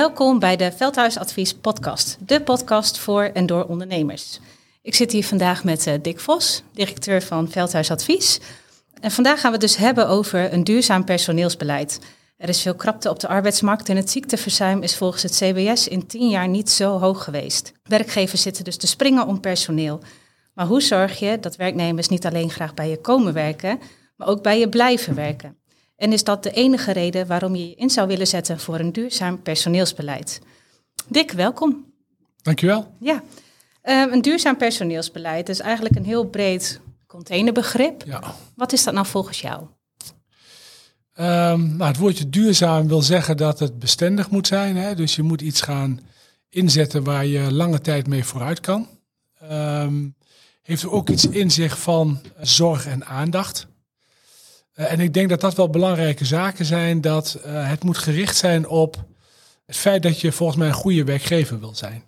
Welkom bij de Veldhuisadvies podcast, de podcast voor en door ondernemers. Ik zit hier vandaag met uh, Dick Vos, directeur van Veldhuisadvies. En vandaag gaan we dus hebben over een duurzaam personeelsbeleid. Er is veel krapte op de arbeidsmarkt en het ziekteverzuim is volgens het CBS in tien jaar niet zo hoog geweest. Werkgevers zitten dus te springen om personeel. Maar hoe zorg je dat werknemers niet alleen graag bij je komen werken, maar ook bij je blijven werken? En is dat de enige reden waarom je je in zou willen zetten voor een duurzaam personeelsbeleid? Dick, welkom. Dankjewel. Ja, uh, een duurzaam personeelsbeleid is eigenlijk een heel breed containerbegrip. Ja. Wat is dat nou volgens jou? Um, nou, het woordje duurzaam wil zeggen dat het bestendig moet zijn. Hè? Dus je moet iets gaan inzetten waar je lange tijd mee vooruit kan. Um, heeft er ook iets in zich van zorg en aandacht. Uh, en ik denk dat dat wel belangrijke zaken zijn. Dat uh, het moet gericht zijn op het feit dat je volgens mij een goede werkgever wil zijn.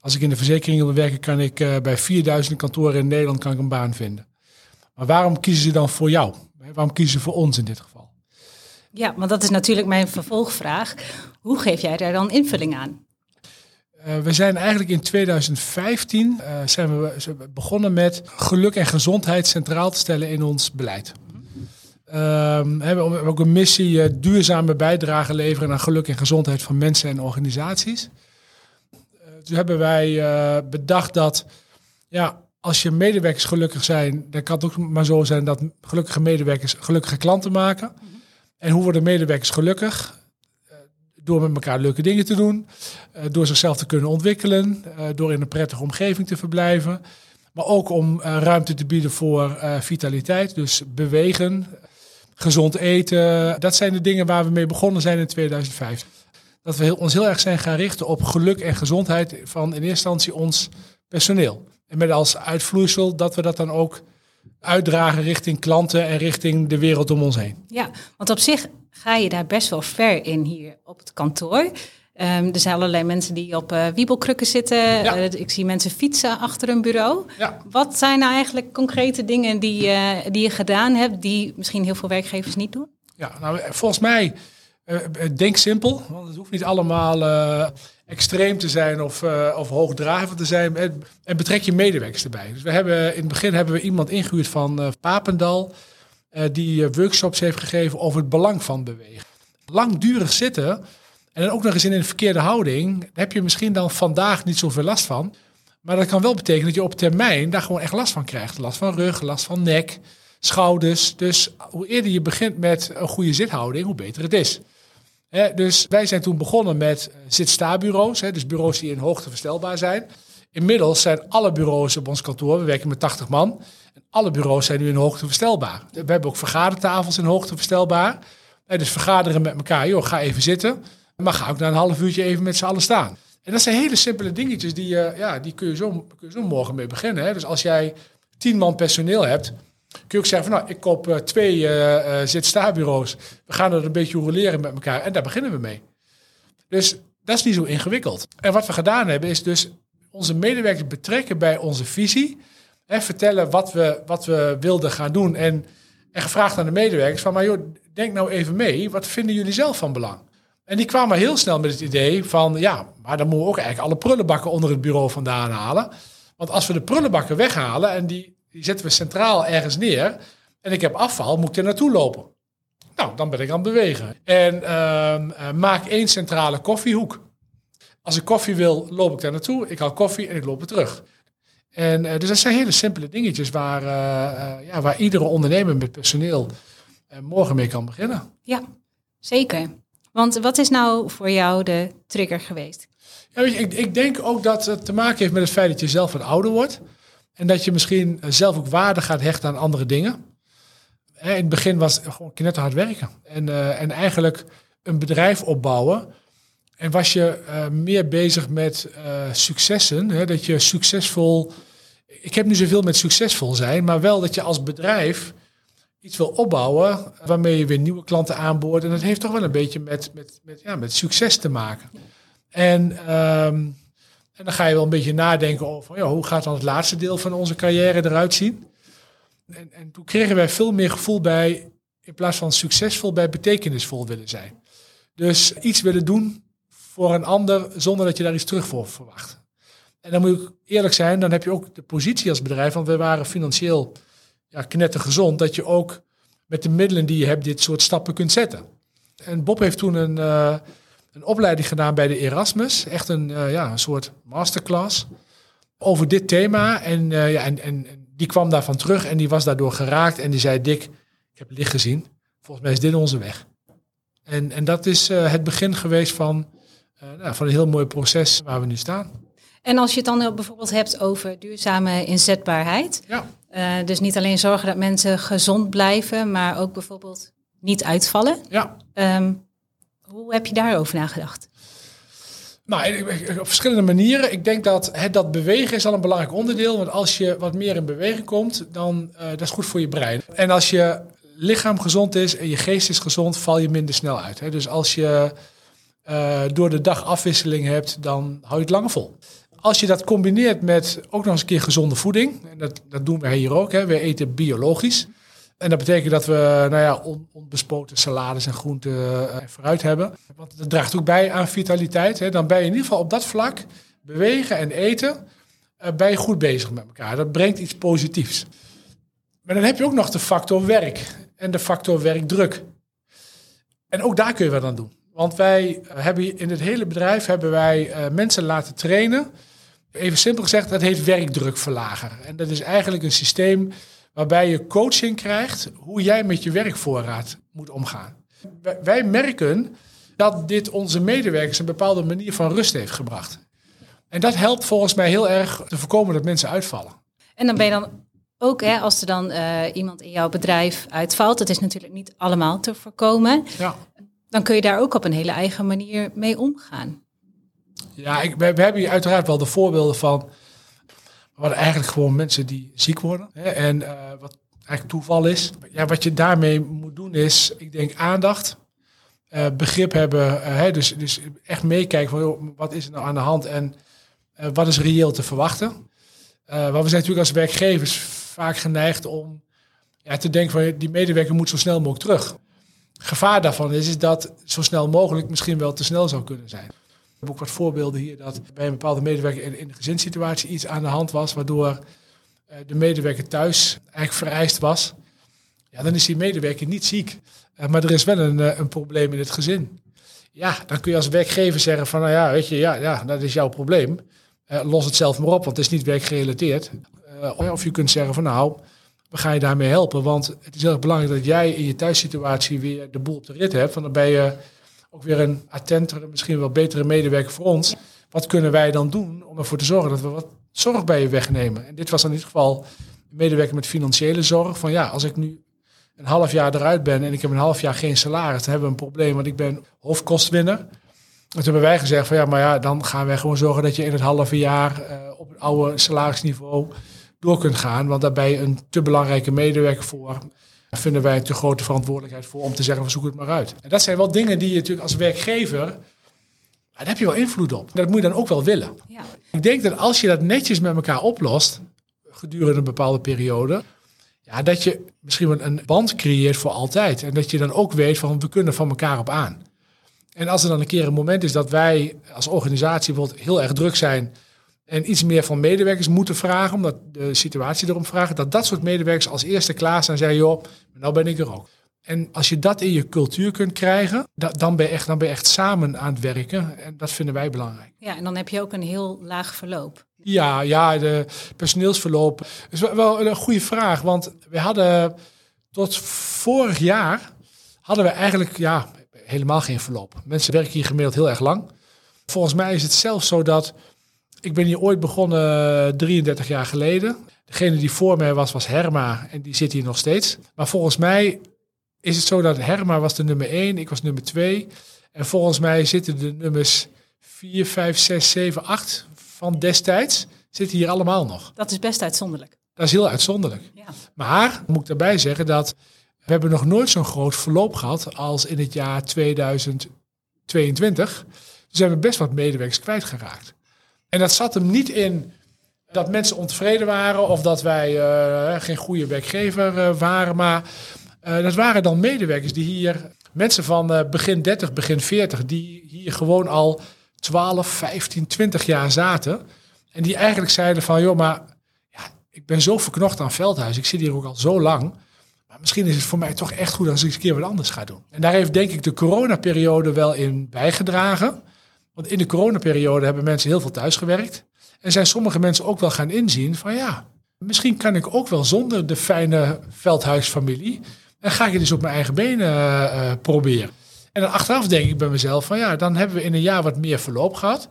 Als ik in de verzekeringen wil werken, kan ik uh, bij 4000 kantoren in Nederland kan ik een baan vinden. Maar waarom kiezen ze dan voor jou? Waarom kiezen ze voor ons in dit geval? Ja, want dat is natuurlijk mijn vervolgvraag. Hoe geef jij daar dan invulling aan? Uh, we zijn eigenlijk in 2015 uh, zijn we begonnen met geluk en gezondheid centraal te stellen in ons beleid. Um, we hebben ook een missie uh, duurzame bijdrage leveren aan geluk en gezondheid van mensen en organisaties. toen hebben wij bedacht dat ja, als je medewerkers gelukkig zijn, dan kan het ook maar zo zijn dat gelukkige medewerkers gelukkige klanten maken. En hoe worden medewerkers gelukkig? Eh, door met elkaar leuke dingen te doen, eh, door zichzelf te kunnen ontwikkelen, eh, door in een prettige omgeving te verblijven. Maar ook om ruimte te bieden voor vitaliteit, dus bewegen, gezond eten. Dat zijn de dingen waar we mee begonnen zijn in 2005. Dat we ons heel erg zijn gaan richten op geluk en gezondheid van in eerste instantie ons personeel. En met als uitvloeisel dat we dat dan ook uitdragen richting klanten en richting de wereld om ons heen. Ja, want op zich ga je daar best wel ver in hier op het kantoor. Um, er zijn allerlei mensen die op uh, wiebelkrukken zitten. Ja. Uh, ik zie mensen fietsen achter een bureau. Ja. Wat zijn nou eigenlijk concrete dingen die, uh, die je gedaan hebt, die misschien heel veel werkgevers niet doen? Ja, nou, volgens mij, denk simpel. Want het hoeft niet allemaal extreem te zijn of, uh, of hoogdravend te zijn. En, en, betrek je medewerkers erbij. Dus we hebben, in het begin hebben we iemand ingehuurd van uh, Papendal. Uh, die workshops heeft gegeven over het belang van bewegen. Langdurig zitten en dan ook nog eens in een verkeerde houding. Daar heb je misschien dan vandaag niet zoveel last van. Maar dat kan wel betekenen dat je op termijn daar gewoon echt last van krijgt. Last van rug, last van nek, schouders. Dus hoe eerder je begint met een goede zithouding, hoe beter het is dus wij zijn toen begonnen met eh, zit-sta-bureaus, dus bureaus die in hoogte verstelbaar zijn. Inmiddels zijn alle bureaus op ons kantoor, we werken met 80 man, en alle bureaus zijn nu in hoogte verstelbaar. We hebben ook vergadertafels in hoogte verstelbaar. dus vergaderen met elkaar, joh, ga even zitten, maar ga ook na een half uurtje even met z'n allen staan. En dat zijn hele simpele dingetjes, die, uh, ja, die kun, je zo, kun je zo morgen mee beginnen. Hè. Dus als jij 10 man personeel hebt, kun je ook zeggen van nou, ik koop uh, twee uh, uh, zit-sta-bureaus. We gaan er een beetje roleren met elkaar en daar beginnen we mee. Dus dat is niet zo ingewikkeld. En wat we gedaan hebben is dus onze medewerkers betrekken bij onze visie. En vertellen wat we, wat we wilden gaan doen. En, en gevraagd aan de medewerkers van maar joh, denk nou even mee. Wat vinden jullie zelf van belang? En die kwamen heel snel met het idee van ja, maar dan moeten we ook eigenlijk alle prullenbakken onder het bureau vandaan halen. Want als we de prullenbakken weghalen en die zetten we centraal ergens neer. En ik heb afval, moet ik er naartoe lopen. Nou, dan ben ik aan het bewegen. En uh, maak één centrale koffiehoek. Als ik koffie wil, loop ik daar naartoe. Ik haal koffie en ik loop er terug. En uh, dus dat zijn hele simpele dingetjes waar, uh, ja, waar iedere ondernemer met personeel morgen mee kan beginnen. Ja, zeker. Want wat is nou voor jou de trigger geweest? Ja, je, ik, ik, denk ook dat het te maken heeft met het feit dat je zelf wat ouder wordt. En dat je misschien zelf ook waarde gaat hechten aan andere dingen. In het begin was het gewoon knetterhard werken. En, uh, en eigenlijk een bedrijf opbouwen. En was je uh, meer bezig met successen. Hè? Dat je succesvol. Ik heb nu zoveel met succesvol zijn, maar wel dat je als bedrijf iets wil opbouwen waarmee je weer nieuwe klanten aanboort. En dat heeft toch wel een beetje met, met, met, ja, met succes te maken. En um, en dan ga je wel een beetje nadenken over ja, hoe gaat dan het laatste deel van onze carrière eruit zien. En, en toen kregen wij veel meer gevoel bij, in plaats van succesvol, bij betekenisvol willen zijn. Dus iets willen doen voor een ander zonder dat je daar iets terug voor verwacht. En dan moet ik eerlijk zijn, dan heb je ook de positie als bedrijf, want we waren financieel ja, knettergezond, dat je ook met de middelen die je hebt dit soort stappen kunt zetten. En Bob heeft toen een, uh, een opleiding gedaan bij de Erasmus, echt een, uh, ja, een soort masterclass over dit thema. En, uh, ja, en, en die kwam daarvan terug en die was daardoor geraakt en die zei, Dick, ik heb licht gezien, volgens mij is dit onze weg. En, en dat is het begin geweest van, nou, van een heel mooi proces waar we nu staan. En als je het dan bijvoorbeeld hebt over duurzame inzetbaarheid. Ja. Uh, dus niet alleen zorgen dat mensen gezond blijven, maar ook bijvoorbeeld niet uitvallen. Ja. Um, hoe heb je daarover nagedacht? Nou, op verschillende manieren. Ik denk dat het dat bewegen is al een belangrijk onderdeel. Want als je wat meer in beweging komt, dan uh, dat is goed voor je brein. En als je lichaam gezond is en je geest is gezond, val je minder snel uit. Hè? Dus als je uh, door de dag afwisseling hebt, dan hou je het langer vol. Als je dat combineert met ook nog eens een keer gezonde voeding, en dat, dat doen wij hier ook, hè, we eten biologisch. En dat betekent dat we nou ja, onbespoten salades en groenten uh, fruit hebben. Want dat draagt ook bij aan vitaliteit. Hè. Dan ben je in ieder geval op dat vlak, bewegen en eten, uh, ben je goed bezig met elkaar. Dat brengt iets positiefs. Maar dan heb je ook nog de factor werk en de factor werkdruk. En ook daar kun je wat aan doen. Want wij hebben in het hele bedrijf hebben wij, mensen laten trainen Even simpel gezegd, dat heet werkdrukverlager. En dat is eigenlijk een systeem waarbij je coaching krijgt hoe jij met je werkvoorraad moet omgaan. Wij merken dat dit onze medewerkers een bepaalde manier van rust heeft gebracht. En dat helpt volgens mij heel erg te voorkomen dat mensen uitvallen. En dan ben je dan ook, hè, als er dan uh, iemand in jouw bedrijf uitvalt, dat is natuurlijk niet allemaal te voorkomen. Ja. Dan kun je daar ook op een hele eigen manier mee omgaan. Ja, ik, we, hebben hier uiteraard wel de voorbeelden van. Wat eigenlijk gewoon mensen die ziek worden. Hè, en uh, wat eigenlijk toeval is. Ja, wat je daarmee moet doen is, ik denk, aandacht. Uh, begrip hebben. Hè, dus, dus echt meekijken van wat is er nou aan de hand en wat is reëel te verwachten. maar we zijn natuurlijk als werkgevers vaak geneigd om ja, te denken van die medewerker moet zo snel mogelijk terug. Gevaar daarvan is, is dat zo snel mogelijk misschien wel te snel zou kunnen zijn heb ook wat voorbeelden hier dat bij een bepaalde medewerker in, de gezinssituatie iets aan de hand was, waardoor uh, de medewerker thuis eigenlijk vereist was. Ja, dan is die medewerker niet ziek, uh, maar er is wel een, uh, een probleem in het gezin. Ja, dan kun je als werkgever zeggen van, nou ja, weet je, ja, ja dat is jouw probleem. los het zelf maar op, want het is niet werkgerelateerd. of je kunt zeggen van, nou, we gaan je daarmee helpen, want het is heel erg belangrijk dat jij in je thuissituatie weer de boel op de rit hebt, want dan ben je ook weer een attentere, misschien wel betere medewerker voor ons. Wat kunnen wij dan doen om ervoor te zorgen dat we wat zorg bij je wegnemen? En dit was in ieder geval een medewerker met financiële zorg. Van ja, als ik nu een half jaar eruit ben en ik heb een half jaar geen salaris, dan hebben we een probleem, want ik ben hoofdkostwinner. En toen hebben wij gezegd van ja, maar ja, dan gaan wij gewoon zorgen dat je in het halve jaar uh, op het oude salarisniveau door kunt gaan. Want daar ben je een te belangrijke medewerker voor vinden wij een te grote verantwoordelijkheid voor om te zeggen, we zoeken het maar uit. En dat zijn wel dingen die je natuurlijk als werkgever, daar heb je wel invloed op. Dat moet je dan ook wel willen. Ja. Ik denk dat als je dat netjes met elkaar oplost, gedurende een bepaalde periode, ja, dat je misschien wel een band creëert voor altijd. En dat je dan ook weet van, we kunnen van elkaar op aan. En als er dan een keer een moment is dat wij als organisatie bijvoorbeeld heel erg druk zijn en iets meer van medewerkers moeten vragen, omdat de situatie erom vraagt, dat dat soort medewerkers als eerste klaar zijn en zeggen, joh, nou ben ik er ook. En als je dat in je cultuur kunt krijgen, dan, ben je echt, dan ben je echt samen aan het werken. En dat vinden wij belangrijk. Ja, en dan heb je ook een heel laag verloop. Ja, ja de personeelsverloop is wel een goede vraag. Want we hadden tot vorig jaar hadden we eigenlijk ja, helemaal geen verloop. Mensen werken hier gemiddeld heel erg lang. Volgens mij is het zelfs zo dat ik ben hier ooit begonnen 33 jaar geleden. Degene die voor mij was, was Herma en die zit hier nog steeds. Maar volgens mij is het zo dat Herma was de nummer 1, ik was nummer 2. En volgens mij zitten de nummers 4, 5, 6, 7, 8 van destijds zitten hier allemaal nog. Dat is best uitzonderlijk. Dat is heel uitzonderlijk. Ja. Maar moet ik daarbij zeggen dat we hebben nog nooit zo'n groot verloop gehad als in het jaar 2022. Dus we hebben best wat medewerkers kwijtgeraakt. En dat zat hem niet in dat mensen ontevreden waren of dat wij uh, geen goede werkgever uh, waren. Maar dat waren dan medewerkers die hier, mensen van begin 30, begin 40, die hier gewoon al 12, 15, 20 jaar zaten. En die eigenlijk zeiden van, joh, maar ja, ik ben zo verknocht aan Veldhuis. Ik zit hier ook al zo lang. Maar misschien is het voor mij toch echt goed als ik eens een keer wat anders ga doen. En daar heeft denk ik de coronaperiode wel in bijgedragen. Want in de coronaperiode hebben mensen heel veel thuisgewerkt. En zijn sommige mensen ook wel gaan inzien van ja, misschien kan ik ook wel zonder de fijne veldhuisfamilie. En ga ik het dus op mijn eigen benen uh, proberen. En dan achteraf denk ik bij mezelf van ja, dan hebben we in een jaar wat meer verloop gehad.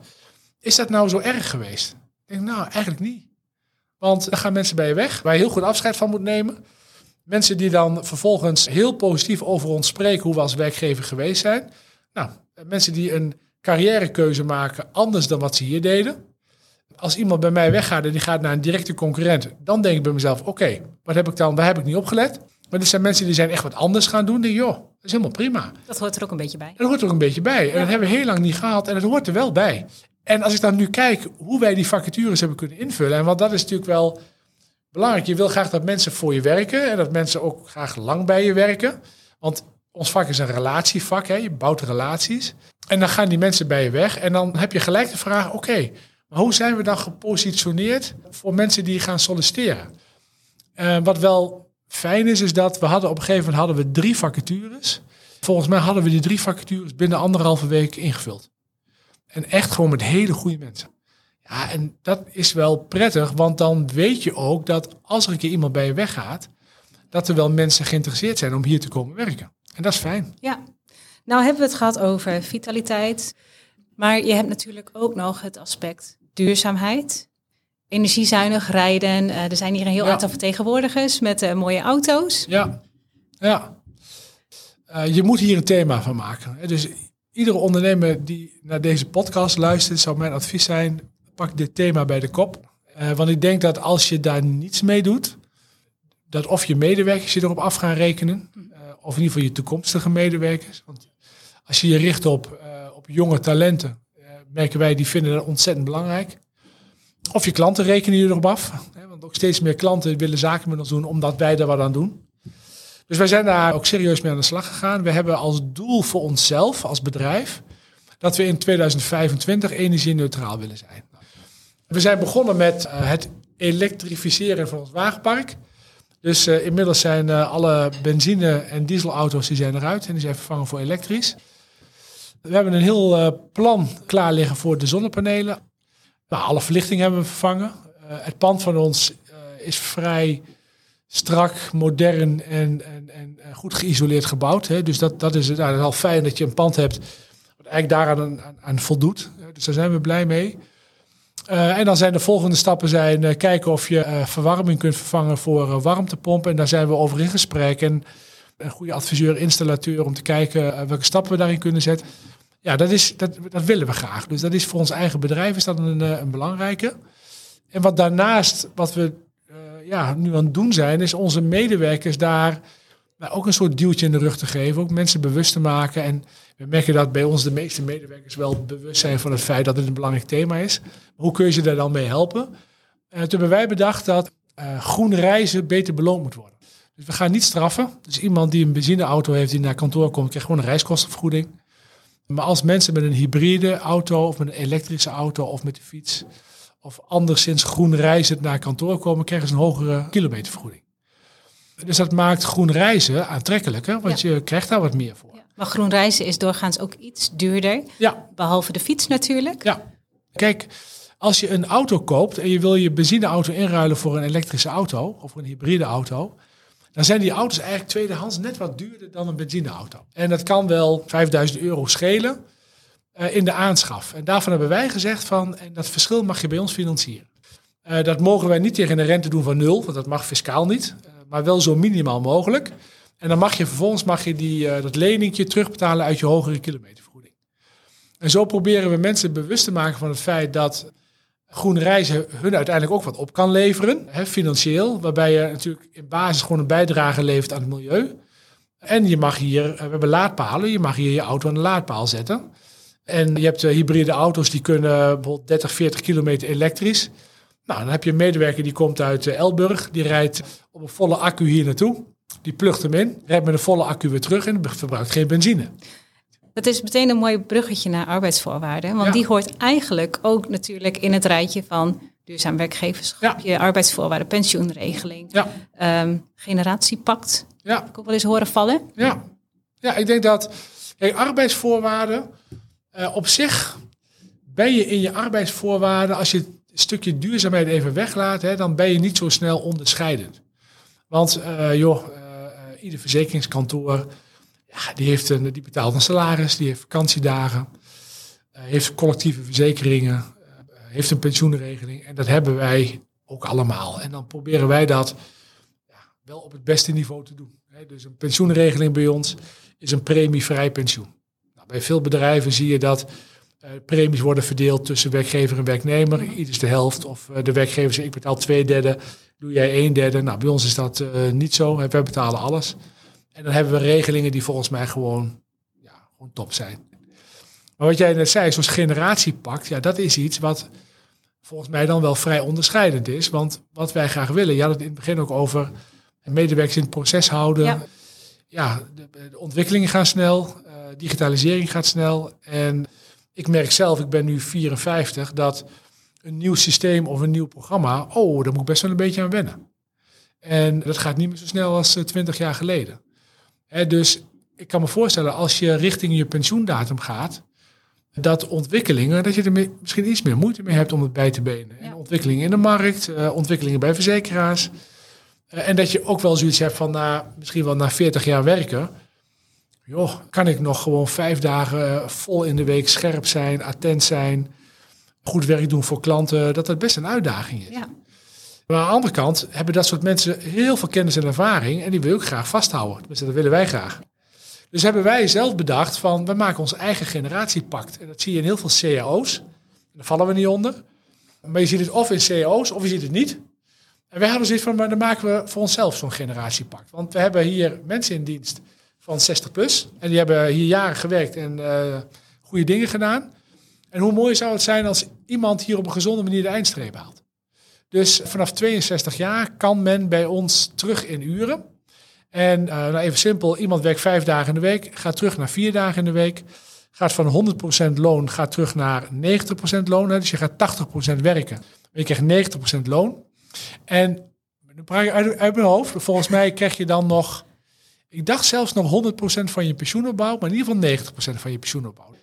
Is dat nou zo erg geweest? Ik denk nou, eigenlijk niet. Want dan gaan mensen bij je weg, waar je heel goed afscheid van moet nemen. Mensen die dan vervolgens heel positief over ons spreken hoe we als werkgever geweest zijn. Nou, mensen die een carrièrekeuze maken anders dan wat ze hier deden. Als iemand bij mij weggaat en die gaat naar een directe concurrent, dan denk ik bij mezelf: oké, wat heb ik dan? Waar heb ik niet opgelet? Maar er zijn mensen die zijn echt wat anders gaan doen. Die, joh, dat is helemaal prima. Dat hoort er ook een beetje bij. Dat hoort er ook een beetje bij. En dat hebben we heel lang niet gehad en dat hoort er wel bij. En als ik dan nu kijk hoe wij die vacatures hebben kunnen invullen, en want dat is natuurlijk wel belangrijk. Je wil graag dat mensen voor je werken en dat mensen ook graag lang bij je werken. Want ons vak is een relatievak, hè? je bouwt relaties. En dan gaan die mensen bij je weg en dan heb je gelijk de vraag, oké, maar hoe zijn we dan gepositioneerd voor mensen die gaan solliciteren? Uh, wat wel fijn is, is dat we hadden op een gegeven moment hadden we drie vacatures. Volgens mij hadden we die drie vacatures binnen anderhalve week ingevuld. En echt gewoon met hele goede mensen. Ja, en dat is wel prettig, want dan weet je ook dat als er een keer iemand bij je weggaat, dat er wel mensen geïnteresseerd zijn om hier te komen werken. En dat is fijn. Ja, nou hebben we het gehad over vitaliteit, maar je hebt natuurlijk ook nog het aspect duurzaamheid. Energiezuinig rijden. Uh, er zijn hier een heel aantal vertegenwoordigers met uh, mooie auto's. Ja, ja. Uh, je moet hier een thema van maken. Dus iedere ondernemer die naar deze podcast luistert, zou mijn advies zijn: pak dit thema bij de kop. want ik denk dat als je daar niets mee doet, dat of je medewerkers je erop af gaan rekenen, of in ieder geval je toekomstige medewerkers. Want als je je richt op, op jonge talenten, merken wij die vinden dat ontzettend belangrijk. Of je klanten rekenen je erop af. Hè, want ook steeds meer klanten willen zaken met ons doen omdat wij daar wat aan doen. Dus wij zijn daar ook serieus mee aan de slag gegaan. We hebben als doel voor onszelf, als bedrijf, dat we in 2025 energie-neutraal willen zijn. We zijn begonnen met uh, het elektrificeren van ons wagenpark. Dus uh, inmiddels zijn uh, alle benzine- en dieselauto's die zijn eruit en die zijn vervangen voor elektrisch. We hebben een heel plan klaar liggen voor de zonnepanelen. Nou, alle verlichting hebben we vervangen. Het pand van ons is vrij strak, modern en, en, en goed geïsoleerd gebouwd. Hè. Dus dat, dat, is, nou, dat is al fijn dat je een pand hebt wat eigenlijk daaraan aan, aan voldoet. Dus daar zijn we blij mee. Uh, en dan zijn de volgende stappen zijn uh, kijken of je uh, verwarming kunt vervangen voor warmtepompen. En daar zijn we over in gesprek. En een goede adviseur, installateur om te kijken welke stappen we daarin kunnen zetten. Ja, dat, is, dat, dat willen we graag. Dus dat is voor ons eigen bedrijf is dat een, eh, een belangrijke. En wat daarnaast, wat we ja, nu aan het doen zijn, is onze medewerkers daar ook een soort duwtje in de rug te geven. Ook mensen bewust te maken. En we merken dat bij ons de meeste medewerkers wel bewust zijn van het feit dat het een belangrijk thema is. hoe kun je ze daar dan mee helpen? Uh, toen hebben wij bedacht dat groen reizen beter beloond moet worden. Dus we gaan niet straffen. Dus iemand die een benzineauto heeft die naar kantoor komt, krijgt gewoon een reiskostenvergoeding. Maar als mensen met een hybride auto of met een elektrische auto of met de fiets of anderszins groen reizend naar kantoor komen, krijgen ze een hogere kilometervergoeding. Dus dat maakt groen reizen aantrekkelijker, want je krijgt daar wat meer voor. Ja. Maar groen reizen is doorgaans ook iets duurder, ja. behalve de fiets natuurlijk. Ja, kijk, als je een auto koopt en je wil je benzineauto inruilen voor een elektrische auto of een hybride auto, dan zijn die auto's eigenlijk tweedehands net wat duurder dan een benzineauto. En dat kan wel 5000 euro schelen uh, in de aanschaf. En daarvan hebben wij gezegd van, en dat verschil mag je bij ons financieren. Uh, dat mogen wij niet tegen een rente doen van nul, want dat mag fiscaal niet. Uh, maar wel zo minimaal mogelijk. En dan mag je vervolgens mag je die, dat leningje terugbetalen uit je hogere kilometervergoeding. En zo proberen we mensen bewust te maken van het feit dat groen reizen hun uiteindelijk ook wat op kan leveren, hè, financieel, waarbij je natuurlijk in basis gewoon een bijdrage levert aan het milieu. En je mag hier, we hebben laadpalen, je mag hier je auto aan de laadpaal zetten. En je hebt uh, hybride auto's die kunnen bijvoorbeeld 30, 40 kilometer elektrisch. Nou, dan heb je een medewerker die komt uit uh, Elburg, die rijdt op een volle accu hier naartoe. Die plugt hem in, rijdt met een volle accu weer terug en verbruikt geen benzine. Dat is meteen een mooi bruggetje naar arbeidsvoorwaarden. Want die hoort eigenlijk ook natuurlijk in het rijtje van duurzaam werkgeverschap, je arbeidsvoorwaarden, pensioenregeling, ja. Um, generatiepact. Ja. Ik ook wel eens horen vallen. Ja, ja ik denk dat arbeidsvoorwaarden uh, op zich ben je in je arbeidsvoorwaarden, als je stukje duurzaamheid even weglaat, hè, dan ben je niet zo snel onderscheidend. Want uh, joh, uh, ieder verzekeringskantoor ja, die, heeft een, die betaalt een salaris, die heeft vakantiedagen, heeft collectieve verzekeringen, heeft een pensioenregeling. En dat hebben wij ook allemaal. En dan proberen wij dat ja, wel op het beste niveau te doen. Dus een pensioenregeling bij ons is een premievrij pensioen. Nou, bij veel bedrijven zie je dat premies worden verdeeld tussen werkgever en werknemer. Ieders de helft. Of uh, de werkgever zegt, ik betaal twee derde, doe jij een derde. Nou, bij ons is dat uh, niet zo. Wij betalen alles. En dan hebben we regelingen die volgens mij gewoon, ja, gewoon top zijn. Maar wat jij net zei, zoals generatiepact, ja, dat is iets wat volgens mij dan wel vrij onderscheidend is. Want wat wij graag willen, je had het in het begin ook over medewerkers in het proces houden. Ja, ja de, de, ontwikkelingen gaan snel, uh, digitalisering gaat snel. En ik merk zelf, ik ben nu 54, dat een nieuw systeem of een nieuw programma, oh, daar moet ik best wel een beetje aan wennen. En dat gaat niet meer zo snel als 20 eh, jaar geleden. Dus ik kan me voorstellen, als je richting je pensioendatum gaat, dat ontwikkelingen, dat je er misschien iets meer moeite mee hebt om het bij te benen. En ontwikkelingen in de markt, uh, ontwikkelingen bij verzekeraars. Uh, en dat je ook wel zoiets hebt van na, misschien wel na 40 jaar werken. Joh, kan ik nog gewoon vijf dagen eh, vol in de week scherp zijn, attent zijn, goed werk doen voor klanten, dat dat best een uitdaging is. Ja. Maar aan de andere kant hebben dat soort mensen heel veel kennis en ervaring en die wil ik graag vasthouden. Dus dat willen wij graag. Dus hebben wij zelf bedacht van, we maken ons eigen generatiepact. En dat zie je in heel veel cao's. Daar vallen we niet onder. Maar je ziet het of in cao's of je ziet het niet. En wij hadden zoiets van, maar dan maken we voor onszelf zo'n generatiepact. Want we hebben hier mensen in dienst van 60 plus. En die hebben hier jaren gewerkt en uh, goede dingen gedaan. En hoe mooi zou het zijn als iemand hier op een gezonde manier de eindstreep haalt. Dus vanaf 62 jaar kan men bij ons terug in uren. En uh, nou even simpel, iemand werkt vijf dagen in de week, gaat terug naar vier dagen in de week. Gaat van 100% loon, gaat terug naar 90% loon. Hè. Dus je gaat 80% werken, je krijgt 90% loon. En uit mijn hoofd, volgens mij krijg je dan nog, ik dacht zelfs nog 100% van je pensioenopbouw, maar in ieder geval 90% van je pensioenopbouw.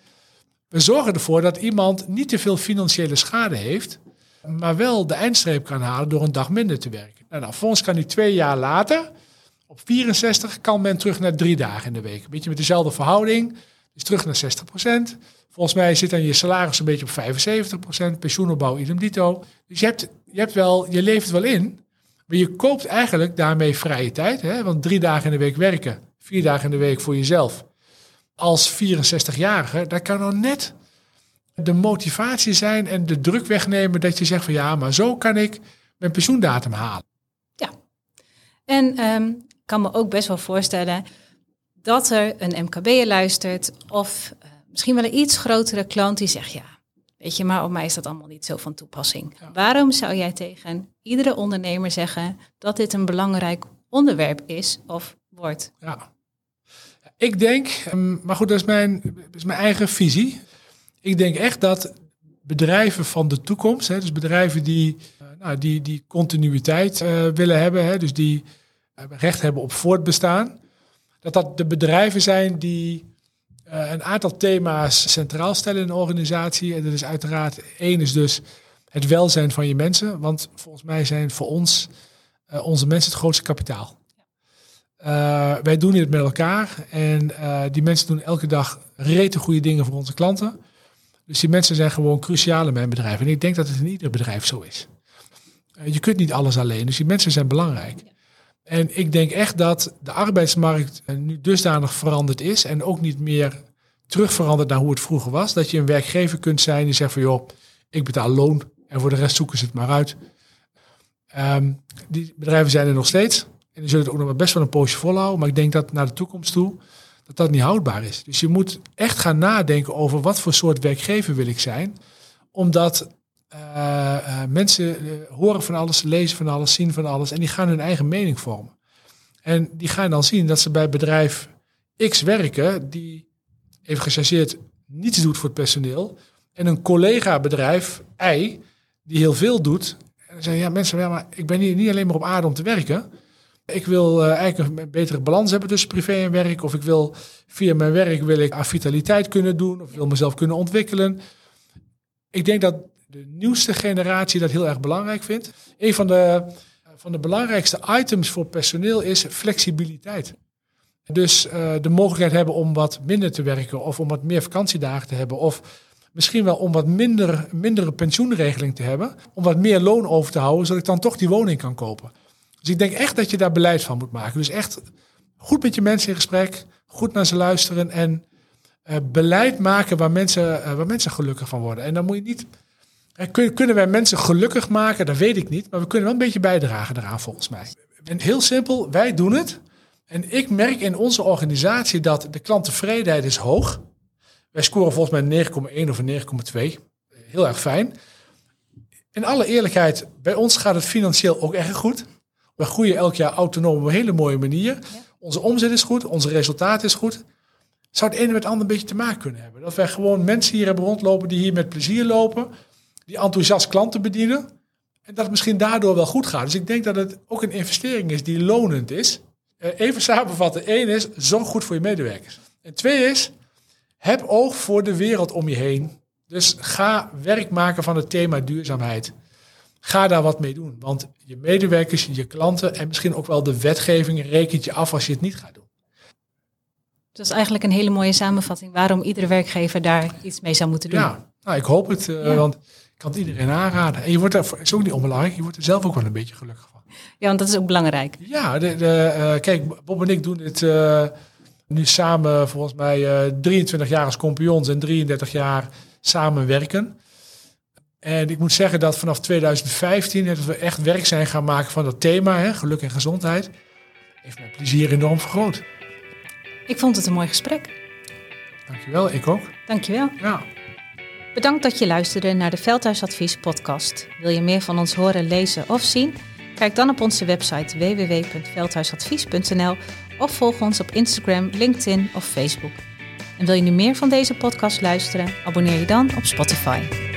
We zorgen ervoor dat iemand niet te veel financiële schade heeft, maar wel de eindstreep kan halen door een dag minder te werken. Nou, nou, voor ons kan hij twee jaar later op 64 kan men terug naar drie dagen in de week. Een beetje met dezelfde verhouding. Dus terug naar 60% Volgens mij zit dan je salaris een beetje op 75% Pensioenopbouw idem dito. Dus je hebt, je hebt wel, je leeft wel in. Maar je koopt eigenlijk daarmee vrije tijd. Hè? Want drie dagen in de week werken. Vier dagen in de week voor jezelf. Als 64-jarige, daar kan dan net de motivatie zijn en de druk wegnemen dat je zegt van ja, maar zo kan ik mijn pensioendatum halen. Ja. En um, kan me ook best wel voorstellen dat er een MKB'er luistert of uh, misschien wel een iets grotere klant die zegt ja, weet je, maar op mij is dat allemaal niet zo van toepassing. Waarom zou jij tegen iedere ondernemer zeggen dat dit een belangrijk onderwerp is of wordt? Ja. Ik denk, ehm, maar goed, dat is mijn, dat is mijn eigen visie. Ik denk echt dat bedrijven van de toekomst, hè, dus bedrijven die, uh, nou, die, die continuïteit uh, willen hebben, hè, dus die recht hebben op voortbestaan. Dat dat de bedrijven zijn die uh, een aantal thema's centraal stellen in een organisatie. En dat is uiteraard, één is dus het welzijn van je mensen. Want volgens mij zijn voor ons uh, onze mensen het grootste kapitaal. Uh, wij doen dit met elkaar en die mensen doen elke dag rete goede dingen voor onze klanten. Dus die mensen zijn gewoon cruciaal in mijn bedrijf. En ik denk dat het in ieder bedrijf zo is. je kunt niet alles alleen, dus die mensen zijn belangrijk. En ik denk echt dat de arbeidsmarkt nu dusdanig veranderd is en ook niet meer terug veranderd naar hoe het vroeger was. Dat je een werkgever kunt zijn die zegt van joh, ik betaal loon en voor de rest zoeken ze het maar uit. Um, die bedrijven zijn er nog steeds en die zullen het ook nog best wel een poosje volhouden. Maar ik denk dat naar de toekomst toe dat dat niet houdbaar is. Dus je moet echt gaan nadenken over wat voor soort werkgever wil ik zijn. Omdat mensen uh, horen van alles, lezen van alles, zien van alles en die gaan hun eigen mening vormen. En die gaan dan zien dat ze bij bedrijf X werken die even gechargeerd, niets doet voor het personeel. En een collega-bedrijf, I, die heel veel doet. En dan zeggen ja, mensen, ja, maar ik ben hier niet alleen maar op aarde om te werken. Ik wil eigenlijk een betere balans hebben tussen privé en werk. Of ik wil via mijn werk wil ik aan vitaliteit kunnen doen. Of ik wil mezelf kunnen ontwikkelen. Ik denk dat de nieuwste generatie dat heel erg belangrijk vindt. Een van de, van de belangrijkste items voor personeel is flexibiliteit. Dus uh, de mogelijkheid hebben om wat minder te werken of om wat meer vakantiedagen te hebben of misschien wel om wat minder, mindere pensioenregeling te hebben, om wat meer loon over te houden, zodat ik dan toch die woning kan kopen. Dus ik denk echt dat je daar beleid van moet maken. Dus echt goed met je mensen in gesprek, goed naar ze luisteren en uh, beleid maken waar mensen, uh, waar mensen gelukkig van worden. En dan moet je niet. Uh, kunnen wij mensen gelukkig maken? Dat weet ik niet. Maar we kunnen wel een beetje bijdragen daaraan, volgens mij. En heel simpel, wij doen het. En ik merk in onze organisatie dat de klanttevredenheid is hoog. Wij scoren volgens mij 9,1 of 9,2. Heel erg fijn. In alle eerlijkheid, bij ons gaat het financieel ook erg goed. We groeien elk jaar autonoom op een hele mooie manier. Onze omzet is goed, onze resultaat is goed. Zou het ene met het andere een beetje te maken kunnen hebben? Dat wij gewoon mensen hier hebben rondlopen die hier met plezier lopen, die enthousiast klanten bedienen. En dat het misschien daardoor wel goed gaat. Dus ik denk dat het ook een investering is die lonend is. Eh, even samenvatten. Eén is, zorg goed voor je medewerkers. En twee is, heb oog voor de wereld om je heen. Dus ga werk maken van het thema duurzaamheid. Ga daar wat mee doen. Want je medewerkers, je klanten en misschien ook wel de wetgeving rekent je af als je het niet gaat doen. Dat is eigenlijk een hele mooie samenvatting waarom iedere werkgever daar iets mee zou moeten doen. Ja, nou, ik hoop het, uh, want kan het iedereen aanraden. En je wordt er, is ook niet onbelangrijk, je wordt er zelf ook wel een beetje gelukkig van. Ja, want dat is ook belangrijk. Ja, de, de, uh, kijk, Bob en ik doen dit uh, nu samen volgens mij 23 jaar als compagnons en 33 jaar samenwerken. En ik moet zeggen dat vanaf 2015 dat we echt werk zijn gaan maken van dat thema, hè, geluk en gezondheid, heeft mijn plezier enorm vergroot. Ik vond het een mooi gesprek. Dankjewel, ik ook. Dankjewel. Ja. Bedankt dat je luisterde naar de Veldhuisadvies podcast. Wil je meer van ons horen, lezen of zien? Kijk dan op onze website www.veldhuisadvies.nl of volg ons op Instagram, LinkedIn of Facebook. En wil je nu meer van deze podcast luisteren? Abonneer je dan op Spotify.